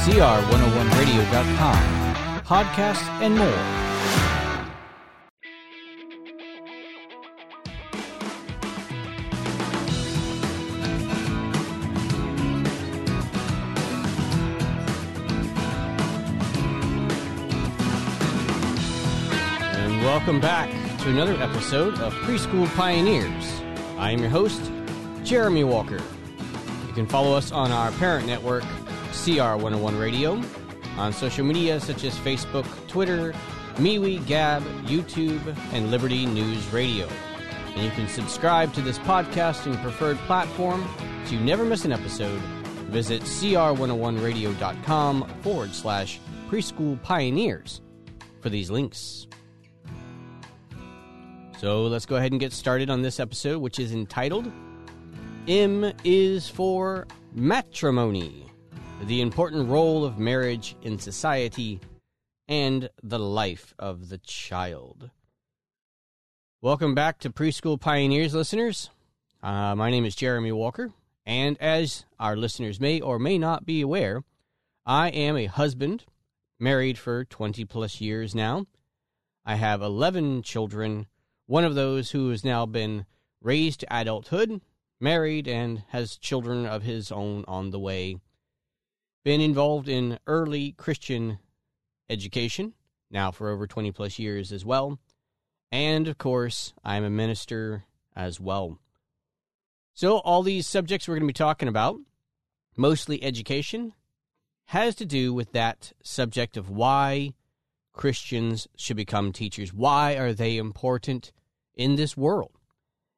CR101radio.com, podcasts, and more. And welcome back to another episode of Preschool Pioneers. I am your host, Jeremy Walker. You can follow us on our parent network, CR101 Radio, on social media such as Facebook, Twitter, MeWe, Gab, YouTube, and Liberty News Radio. And you can subscribe to this podcast your preferred platform so you never miss an episode. Visit cr101radio.com forward slash preschool pioneers for these links. So let's go ahead and get started on this episode, which is entitled M is for Matrimony The Important Role of Marriage in Society and the Life of the Child. Welcome back to Preschool Pioneers, listeners. Uh, my name is Jeremy Walker, and as our listeners may or may not be aware, I am a husband, married for 20 plus years now. I have 11 children one of those who has now been raised to adulthood, married, and has children of his own on the way. Been involved in early Christian education, now for over 20 plus years as well. And of course, I'm a minister as well. So, all these subjects we're going to be talking about, mostly education, has to do with that subject of why Christians should become teachers. Why are they important? in this world?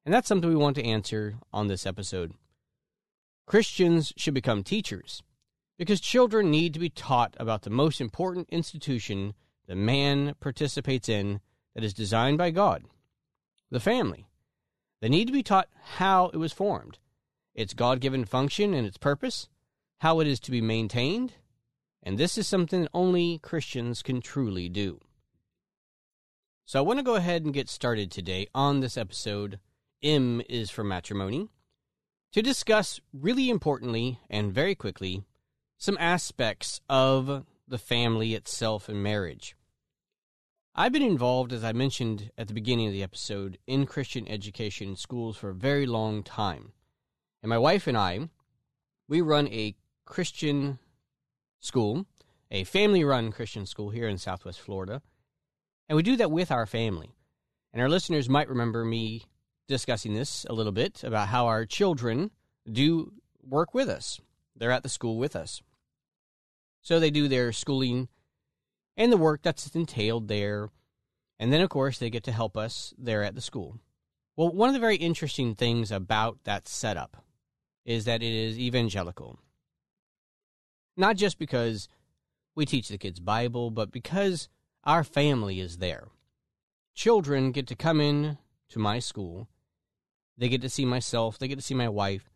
And that's something we want to answer on this episode. Christians should become teachers because children need to be taught about the most important institution that man participates in that is designed by God the family. They need to be taught how it was formed, its God given function and its purpose, how it is to be maintained, and this is something only Christians can truly do. So I want to go ahead and get started today on this episode, M is for Matrimony, to discuss really importantly and very quickly some aspects of the family itself and marriage. I've been involved, as I mentioned at the beginning of the episode, in Christian education in schools for a very long time. And my wife and I, we run a Christian school, a family run Christian school here in Southwest Florida and we do that with our family. And our listeners might remember me discussing this a little bit about how our children do work with us. They're at the school with us. So they do their schooling and the work that's entailed there. And then, of course, they get to help us there at the school. Well, one of the very interesting things about that setup is that it is evangelical. Not just because we teach the kids Bible, but because our family is there. Children get to come in to my school. They get to see myself. They get to see my wife.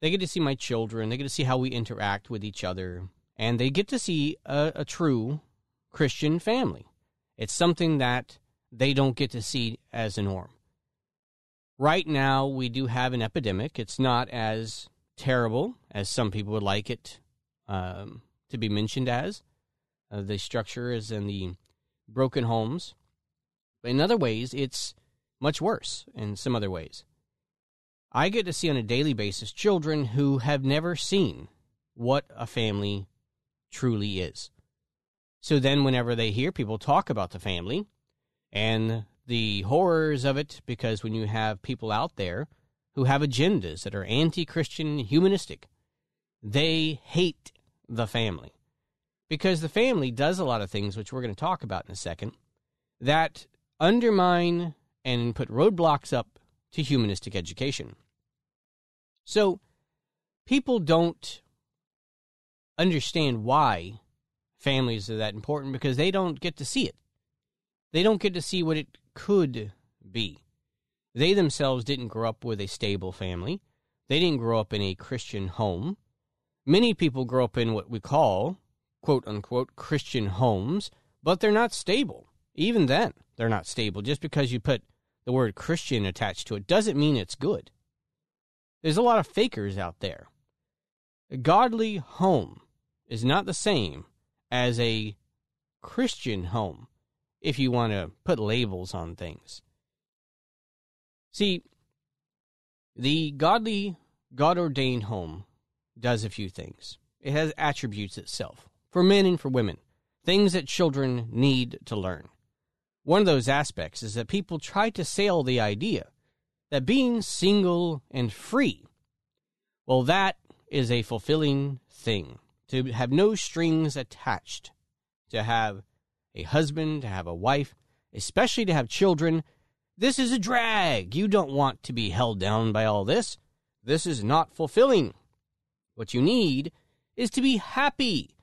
They get to see my children. They get to see how we interact with each other. And they get to see a, a true Christian family. It's something that they don't get to see as a norm. Right now, we do have an epidemic. It's not as terrible as some people would like it um, to be mentioned as. Uh, the structure is in the broken homes. But in other ways, it's much worse in some other ways. I get to see on a daily basis children who have never seen what a family truly is. So then, whenever they hear people talk about the family and the horrors of it, because when you have people out there who have agendas that are anti Christian, humanistic, they hate the family because the family does a lot of things, which we're going to talk about in a second, that undermine and put roadblocks up to humanistic education. So people don't understand why families are that important because they don't get to see it. They don't get to see what it could be. They themselves didn't grow up with a stable family. They didn't grow up in a Christian home. Many people grow up in what we call quote unquote Christian homes, but they're not stable. Even then, they're not stable. Just because you put the word Christian attached to it doesn't mean it's good. There's a lot of fakers out there. A godly home is not the same as a Christian home, if you want to put labels on things. See, the godly, God ordained home does a few things. It has attributes itself for men and for women, things that children need to learn. One of those aspects is that people try to sell the idea that being single and free, well, that is a fulfilling thing. To have no strings attached, to have a husband, to have a wife, especially to have children. This is a drag. You don't want to be held down by all this. This is not fulfilling. What you need is to be happy.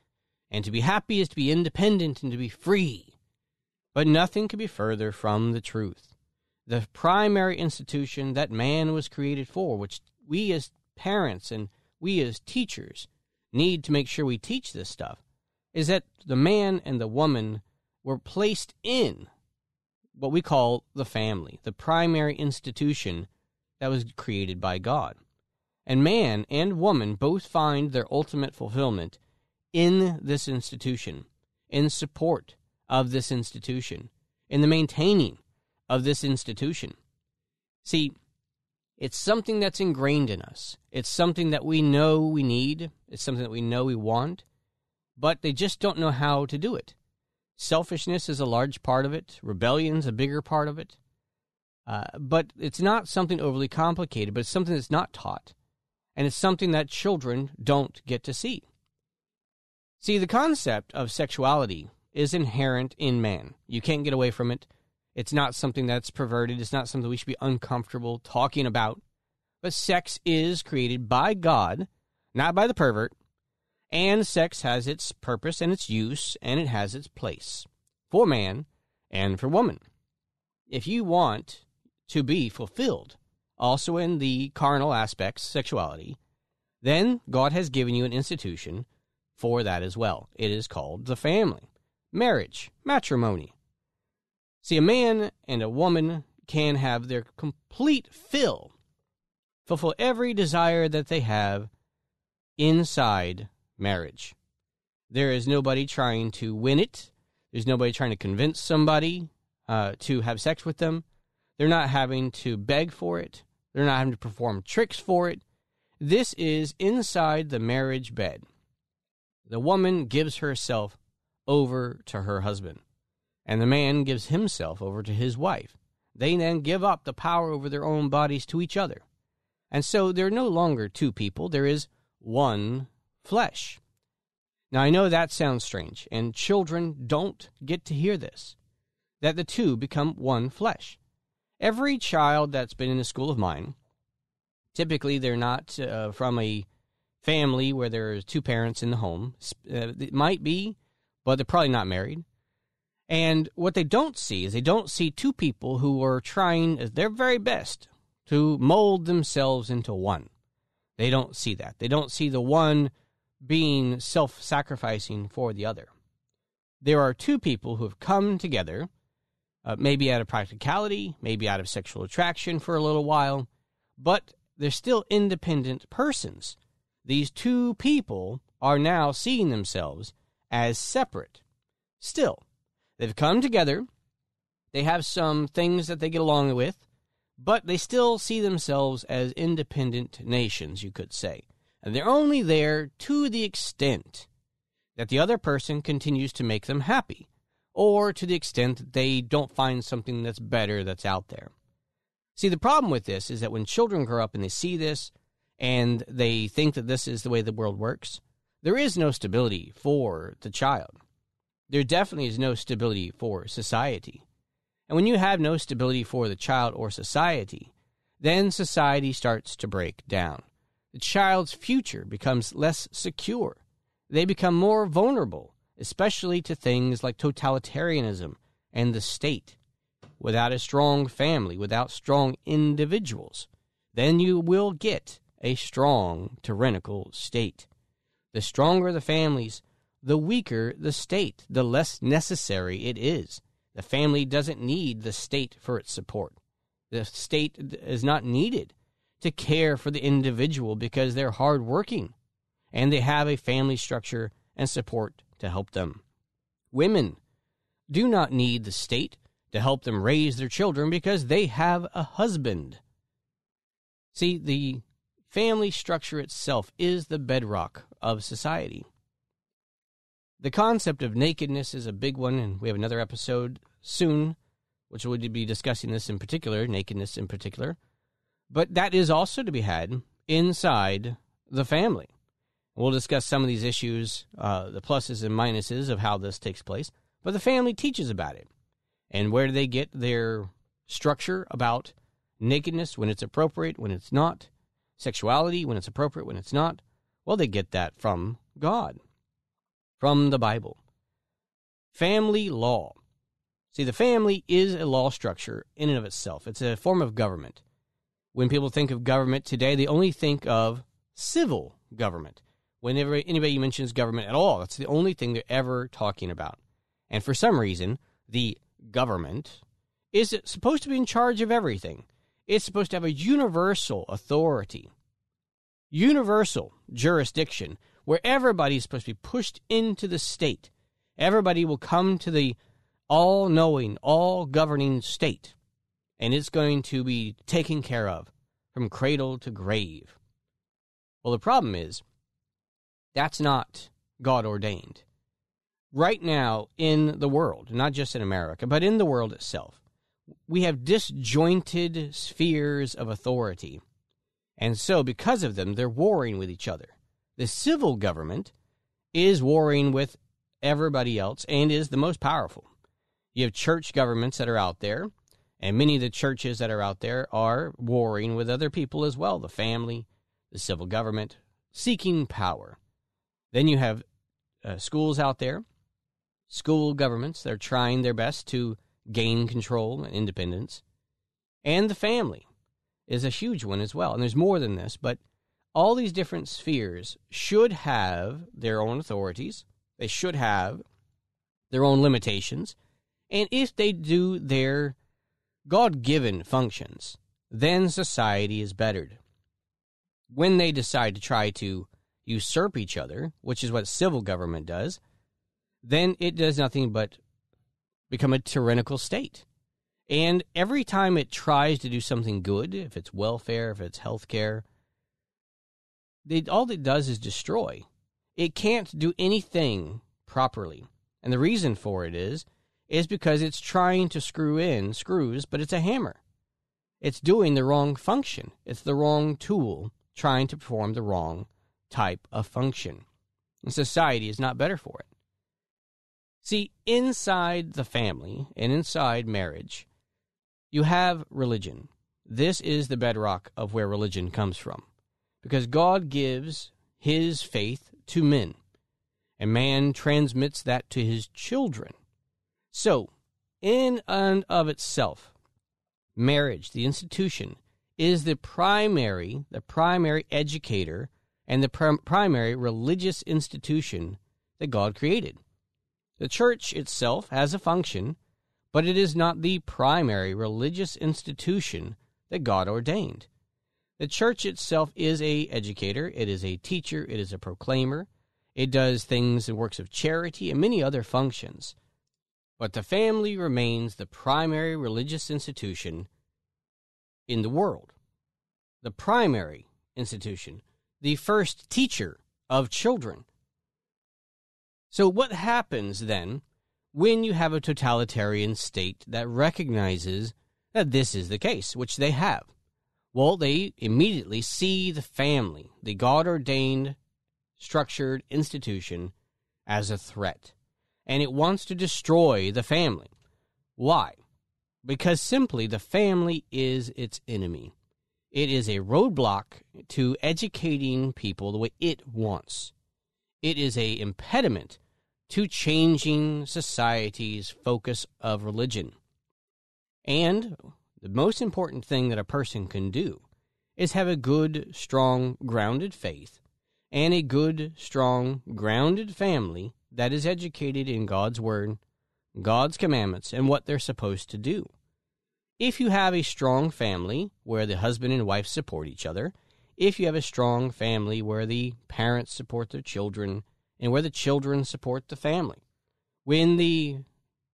And to be happy is to be independent and to be free. But nothing could be further from the truth. The primary institution that man was created for, which we as parents and we as teachers need to make sure we teach this stuff, is that the man and the woman were placed in what we call the family, the primary institution that was created by God. And man and woman both find their ultimate fulfillment in this institution, in support of this institution, in the maintaining of this institution. See, it's something that's ingrained in us. It's something that we know we need. It's something that we know we want, but they just don't know how to do it. Selfishness is a large part of it, rebellion's a bigger part of it. Uh, but it's not something overly complicated, but it's something that's not taught. And it's something that children don't get to see. See, the concept of sexuality is inherent in man. You can't get away from it. It's not something that's perverted. It's not something we should be uncomfortable talking about. But sex is created by God, not by the pervert. And sex has its purpose and its use, and it has its place for man and for woman. If you want to be fulfilled, also in the carnal aspects, sexuality, then God has given you an institution for that as well. It is called the family marriage, matrimony. See, a man and a woman can have their complete fill, fulfill every desire that they have inside marriage. There is nobody trying to win it. There's nobody trying to convince somebody uh, to have sex with them. They're not having to beg for it. They're not having to perform tricks for it. This is inside the marriage bed. The woman gives herself over to her husband, and the man gives himself over to his wife. They then give up the power over their own bodies to each other. And so they're no longer two people, there is one flesh. Now, I know that sounds strange, and children don't get to hear this that the two become one flesh. Every child that's been in a school of mine, typically they're not uh, from a family where there's two parents in the home. Uh, it might be but they're probably not married. And what they don't see is they don't see two people who are trying their very best to mold themselves into one. They don't see that. They don't see the one being self sacrificing for the other. There are two people who have come together, uh, maybe out of practicality, maybe out of sexual attraction for a little while, but they're still independent persons. These two people are now seeing themselves as separate. Still, they've come together. They have some things that they get along with, but they still see themselves as independent nations, you could say. And they're only there to the extent that the other person continues to make them happy, or to the extent that they don't find something that's better that's out there. See, the problem with this is that when children grow up and they see this and they think that this is the way the world works, there is no stability for the child. There definitely is no stability for society. And when you have no stability for the child or society, then society starts to break down. The child's future becomes less secure. They become more vulnerable, especially to things like totalitarianism and the state. Without a strong family, without strong individuals, then you will get a strong tyrannical state. The stronger the families, the weaker the state, the less necessary it is. The family doesn't need the state for its support. The state is not needed to care for the individual because they're hardworking and they have a family structure and support to help them. Women do not need the state to help them raise their children because they have a husband. See, the family structure itself is the bedrock of society. The concept of nakedness is a big one, and we have another episode soon, which would be discussing this in particular, nakedness in particular. But that is also to be had inside the family. We'll discuss some of these issues, uh, the pluses and minuses of how this takes place. But the family teaches about it. And where do they get their structure about nakedness when it's appropriate, when it's not, sexuality when it's appropriate, when it's not? Well, they get that from God, from the Bible. Family law. See, the family is a law structure in and of itself, it's a form of government. When people think of government today, they only think of civil government. Whenever anybody mentions government at all, that's the only thing they're ever talking about. And for some reason, the government is supposed to be in charge of everything. It's supposed to have a universal authority, universal jurisdiction, where everybody's supposed to be pushed into the state. Everybody will come to the all knowing, all governing state and it's going to be taken care of from cradle to grave. Well, the problem is that's not God ordained. Right now, in the world, not just in America, but in the world itself, we have disjointed spheres of authority. And so, because of them, they're warring with each other. The civil government is warring with everybody else and is the most powerful. You have church governments that are out there and many of the churches that are out there are warring with other people as well the family, the civil government, seeking power. Then you have uh, schools out there, school governments, they're trying their best to gain control and independence. And the family is a huge one as well. And there's more than this, but all these different spheres should have their own authorities, they should have their own limitations. And if they do their God given functions, then society is bettered. When they decide to try to usurp each other, which is what civil government does, then it does nothing but become a tyrannical state. And every time it tries to do something good, if it's welfare, if it's health care, all it does is destroy. It can't do anything properly. And the reason for it is is because it's trying to screw in screws, but it's a hammer. It's doing the wrong function. It's the wrong tool trying to perform the wrong type of function. And society is not better for it. See, inside the family and inside marriage, you have religion. This is the bedrock of where religion comes from. Because God gives his faith to men, and man transmits that to his children. So, in and of itself, marriage, the institution, is the primary, the primary educator and the prim- primary religious institution that God created. The church itself has a function, but it is not the primary religious institution that God ordained. The church itself is a educator, it is a teacher, it is a proclaimer. It does things and works of charity and many other functions. But the family remains the primary religious institution in the world. The primary institution, the first teacher of children. So, what happens then when you have a totalitarian state that recognizes that this is the case, which they have? Well, they immediately see the family, the God ordained, structured institution, as a threat and it wants to destroy the family. Why? Because simply the family is its enemy. It is a roadblock to educating people the way it wants. It is a impediment to changing society's focus of religion. And the most important thing that a person can do is have a good, strong, grounded faith and a good, strong, grounded family that is educated in God's Word, God's commandments, and what they're supposed to do. If you have a strong family where the husband and wife support each other, if you have a strong family where the parents support their children, and where the children support the family. When the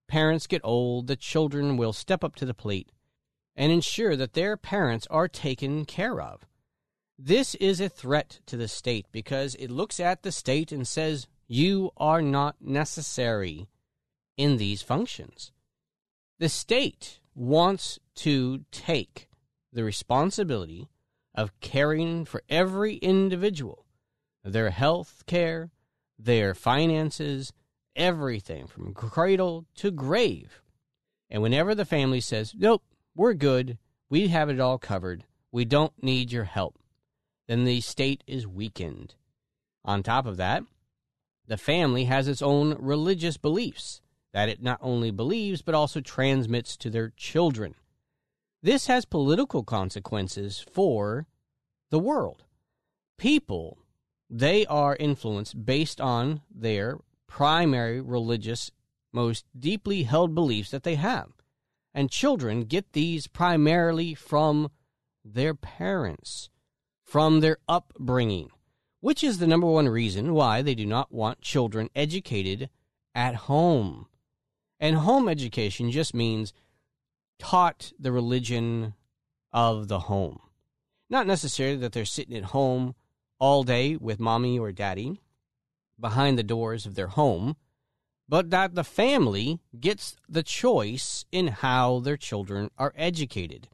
parents get old, the children will step up to the plate and ensure that their parents are taken care of. This is a threat to the state because it looks at the state and says, You are not necessary in these functions. The state wants to take the responsibility of caring for every individual, their health care, their finances, everything from cradle to grave. And whenever the family says, Nope, we're good, we have it all covered, we don't need your help, then the state is weakened. On top of that, the family has its own religious beliefs that it not only believes but also transmits to their children. This has political consequences for the world. People, they are influenced based on their primary religious, most deeply held beliefs that they have. And children get these primarily from their parents, from their upbringing, which is the number one reason why they do not want children educated at home. And home education just means taught the religion of the home. Not necessarily that they're sitting at home all day with mommy or daddy behind the doors of their home, but that the family gets the choice in how their children are educated.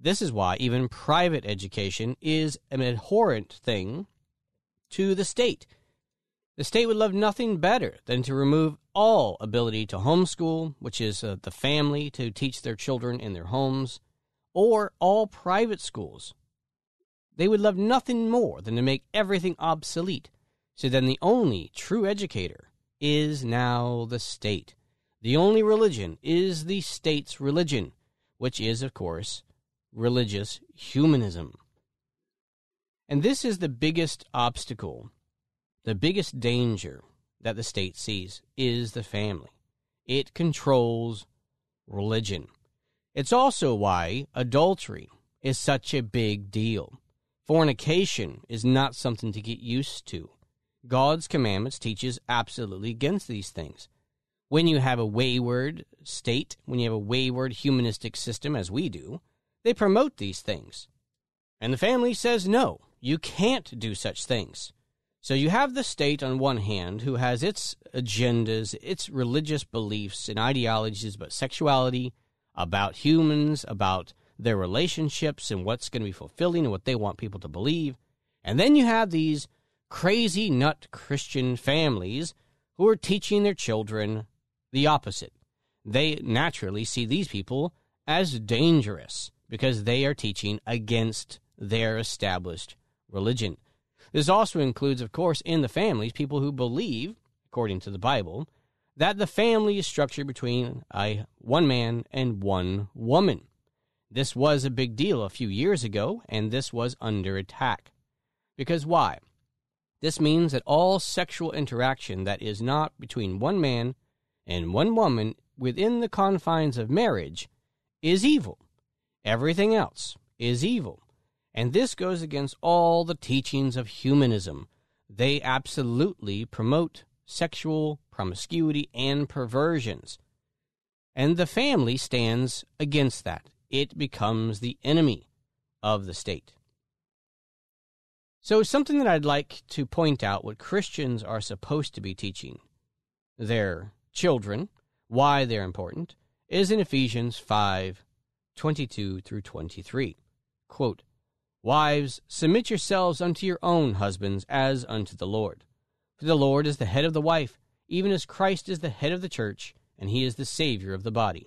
This is why even private education is an abhorrent thing to the state. The state would love nothing better than to remove all ability to homeschool, which is uh, the family to teach their children in their homes, or all private schools. They would love nothing more than to make everything obsolete. So then the only true educator is now the state. The only religion is the state's religion, which is, of course, religious humanism. And this is the biggest obstacle, the biggest danger that the state sees is the family. It controls religion. It's also why adultery is such a big deal. Fornication is not something to get used to. God's commandments teaches absolutely against these things. When you have a wayward state, when you have a wayward humanistic system as we do, they promote these things. And the family says no, you can't do such things. So you have the state on one hand who has its agendas, its religious beliefs and ideologies about sexuality, about humans, about their relationships and what's going to be fulfilling and what they want people to believe. And then you have these crazy nut Christian families who are teaching their children the opposite. They naturally see these people as dangerous because they are teaching against their established religion. This also includes, of course, in the families, people who believe, according to the Bible, that the family is structured between a one man and one woman. This was a big deal a few years ago, and this was under attack. Because why? This means that all sexual interaction that is not between one man and one woman within the confines of marriage is evil. Everything else is evil. And this goes against all the teachings of humanism. They absolutely promote sexual promiscuity and perversions. And the family stands against that. It becomes the enemy of the state. So, something that I'd like to point out what Christians are supposed to be teaching their children, why they're important, is in Ephesians 5 22 through 23. Quote, Wives, submit yourselves unto your own husbands as unto the Lord. For the Lord is the head of the wife, even as Christ is the head of the church, and he is the Savior of the body.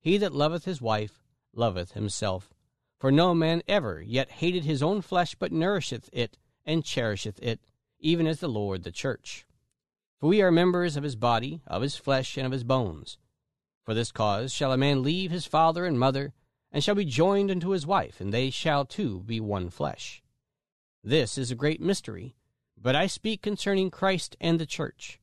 He that loveth his wife loveth himself. For no man ever yet hated his own flesh, but nourisheth it and cherisheth it, even as the Lord the church. For we are members of his body, of his flesh, and of his bones. For this cause shall a man leave his father and mother, and shall be joined unto his wife, and they shall two be one flesh. This is a great mystery, but I speak concerning Christ and the church.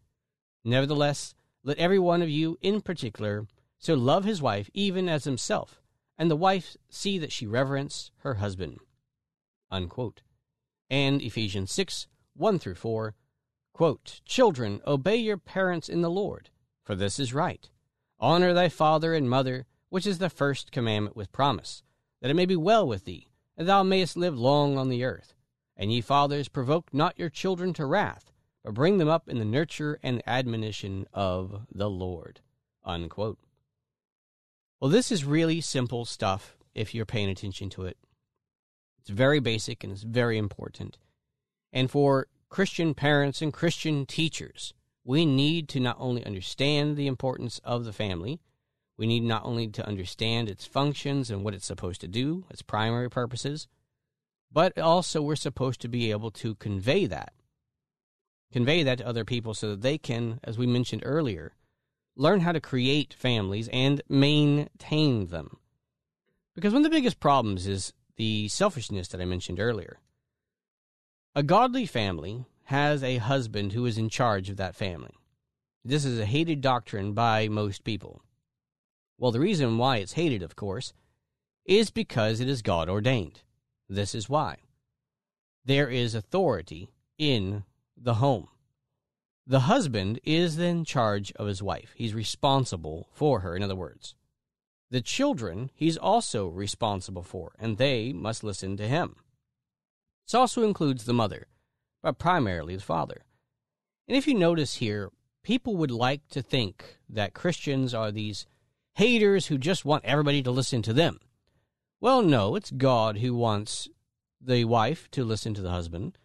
Nevertheless, let every one of you in particular so love his wife even as himself, and the wife see that she reverence her husband. Unquote. And Ephesians 6 1 through 4 quote, Children, obey your parents in the Lord, for this is right. Honor thy father and mother, which is the first commandment with promise, that it may be well with thee, and thou mayest live long on the earth. And ye fathers, provoke not your children to wrath, but bring them up in the nurture and admonition of the Lord. Unquote. Well, this is really simple stuff if you're paying attention to it. It's very basic and it's very important. And for Christian parents and Christian teachers, we need to not only understand the importance of the family, we need not only to understand its functions and what it's supposed to do, its primary purposes, but also we're supposed to be able to convey that. Convey that to other people so that they can, as we mentioned earlier, learn how to create families and maintain them. Because one of the biggest problems is the selfishness that I mentioned earlier. A godly family has a husband who is in charge of that family. This is a hated doctrine by most people. Well, the reason why it's hated, of course, is because it is God ordained. This is why. There is authority in the home. The husband is in charge of his wife. He's responsible for her, in other words. The children he's also responsible for, and they must listen to him. This also includes the mother, but primarily the father. And if you notice here, people would like to think that Christians are these haters who just want everybody to listen to them. Well, no, it's God who wants the wife to listen to the husband.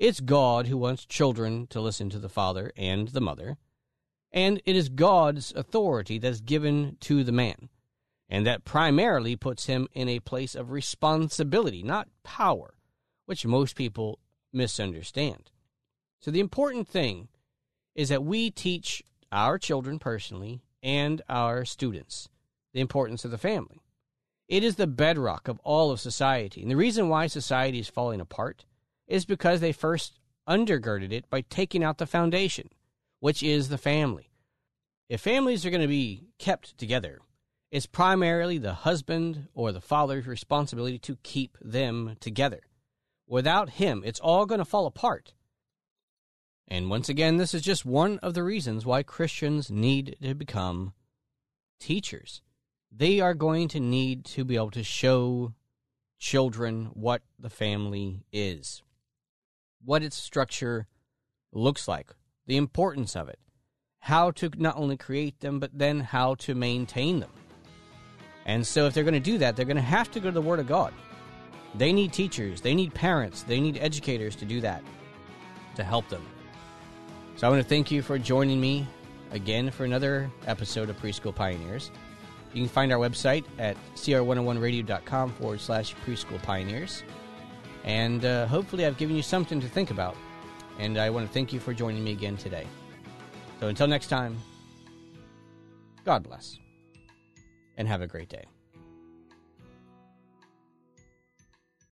It's God who wants children to listen to the father and the mother. And it is God's authority that's given to the man. And that primarily puts him in a place of responsibility, not power which most people misunderstand. So the important thing is that we teach our children personally and our students the importance of the family. It is the bedrock of all of society. And the reason why society is falling apart is because they first undergirded it by taking out the foundation, which is the family. If families are going to be kept together, it's primarily the husband or the father's responsibility to keep them together. Without him, it's all going to fall apart. And once again, this is just one of the reasons why Christians need to become teachers. They are going to need to be able to show children what the family is, what its structure looks like, the importance of it, how to not only create them, but then how to maintain them. And so, if they're going to do that, they're going to have to go to the Word of God. They need teachers, they need parents, they need educators to do that, to help them. So I want to thank you for joining me again for another episode of Preschool Pioneers. You can find our website at cr101radio.com forward slash preschool pioneers. And uh, hopefully, I've given you something to think about. And I want to thank you for joining me again today. So until next time, God bless and have a great day.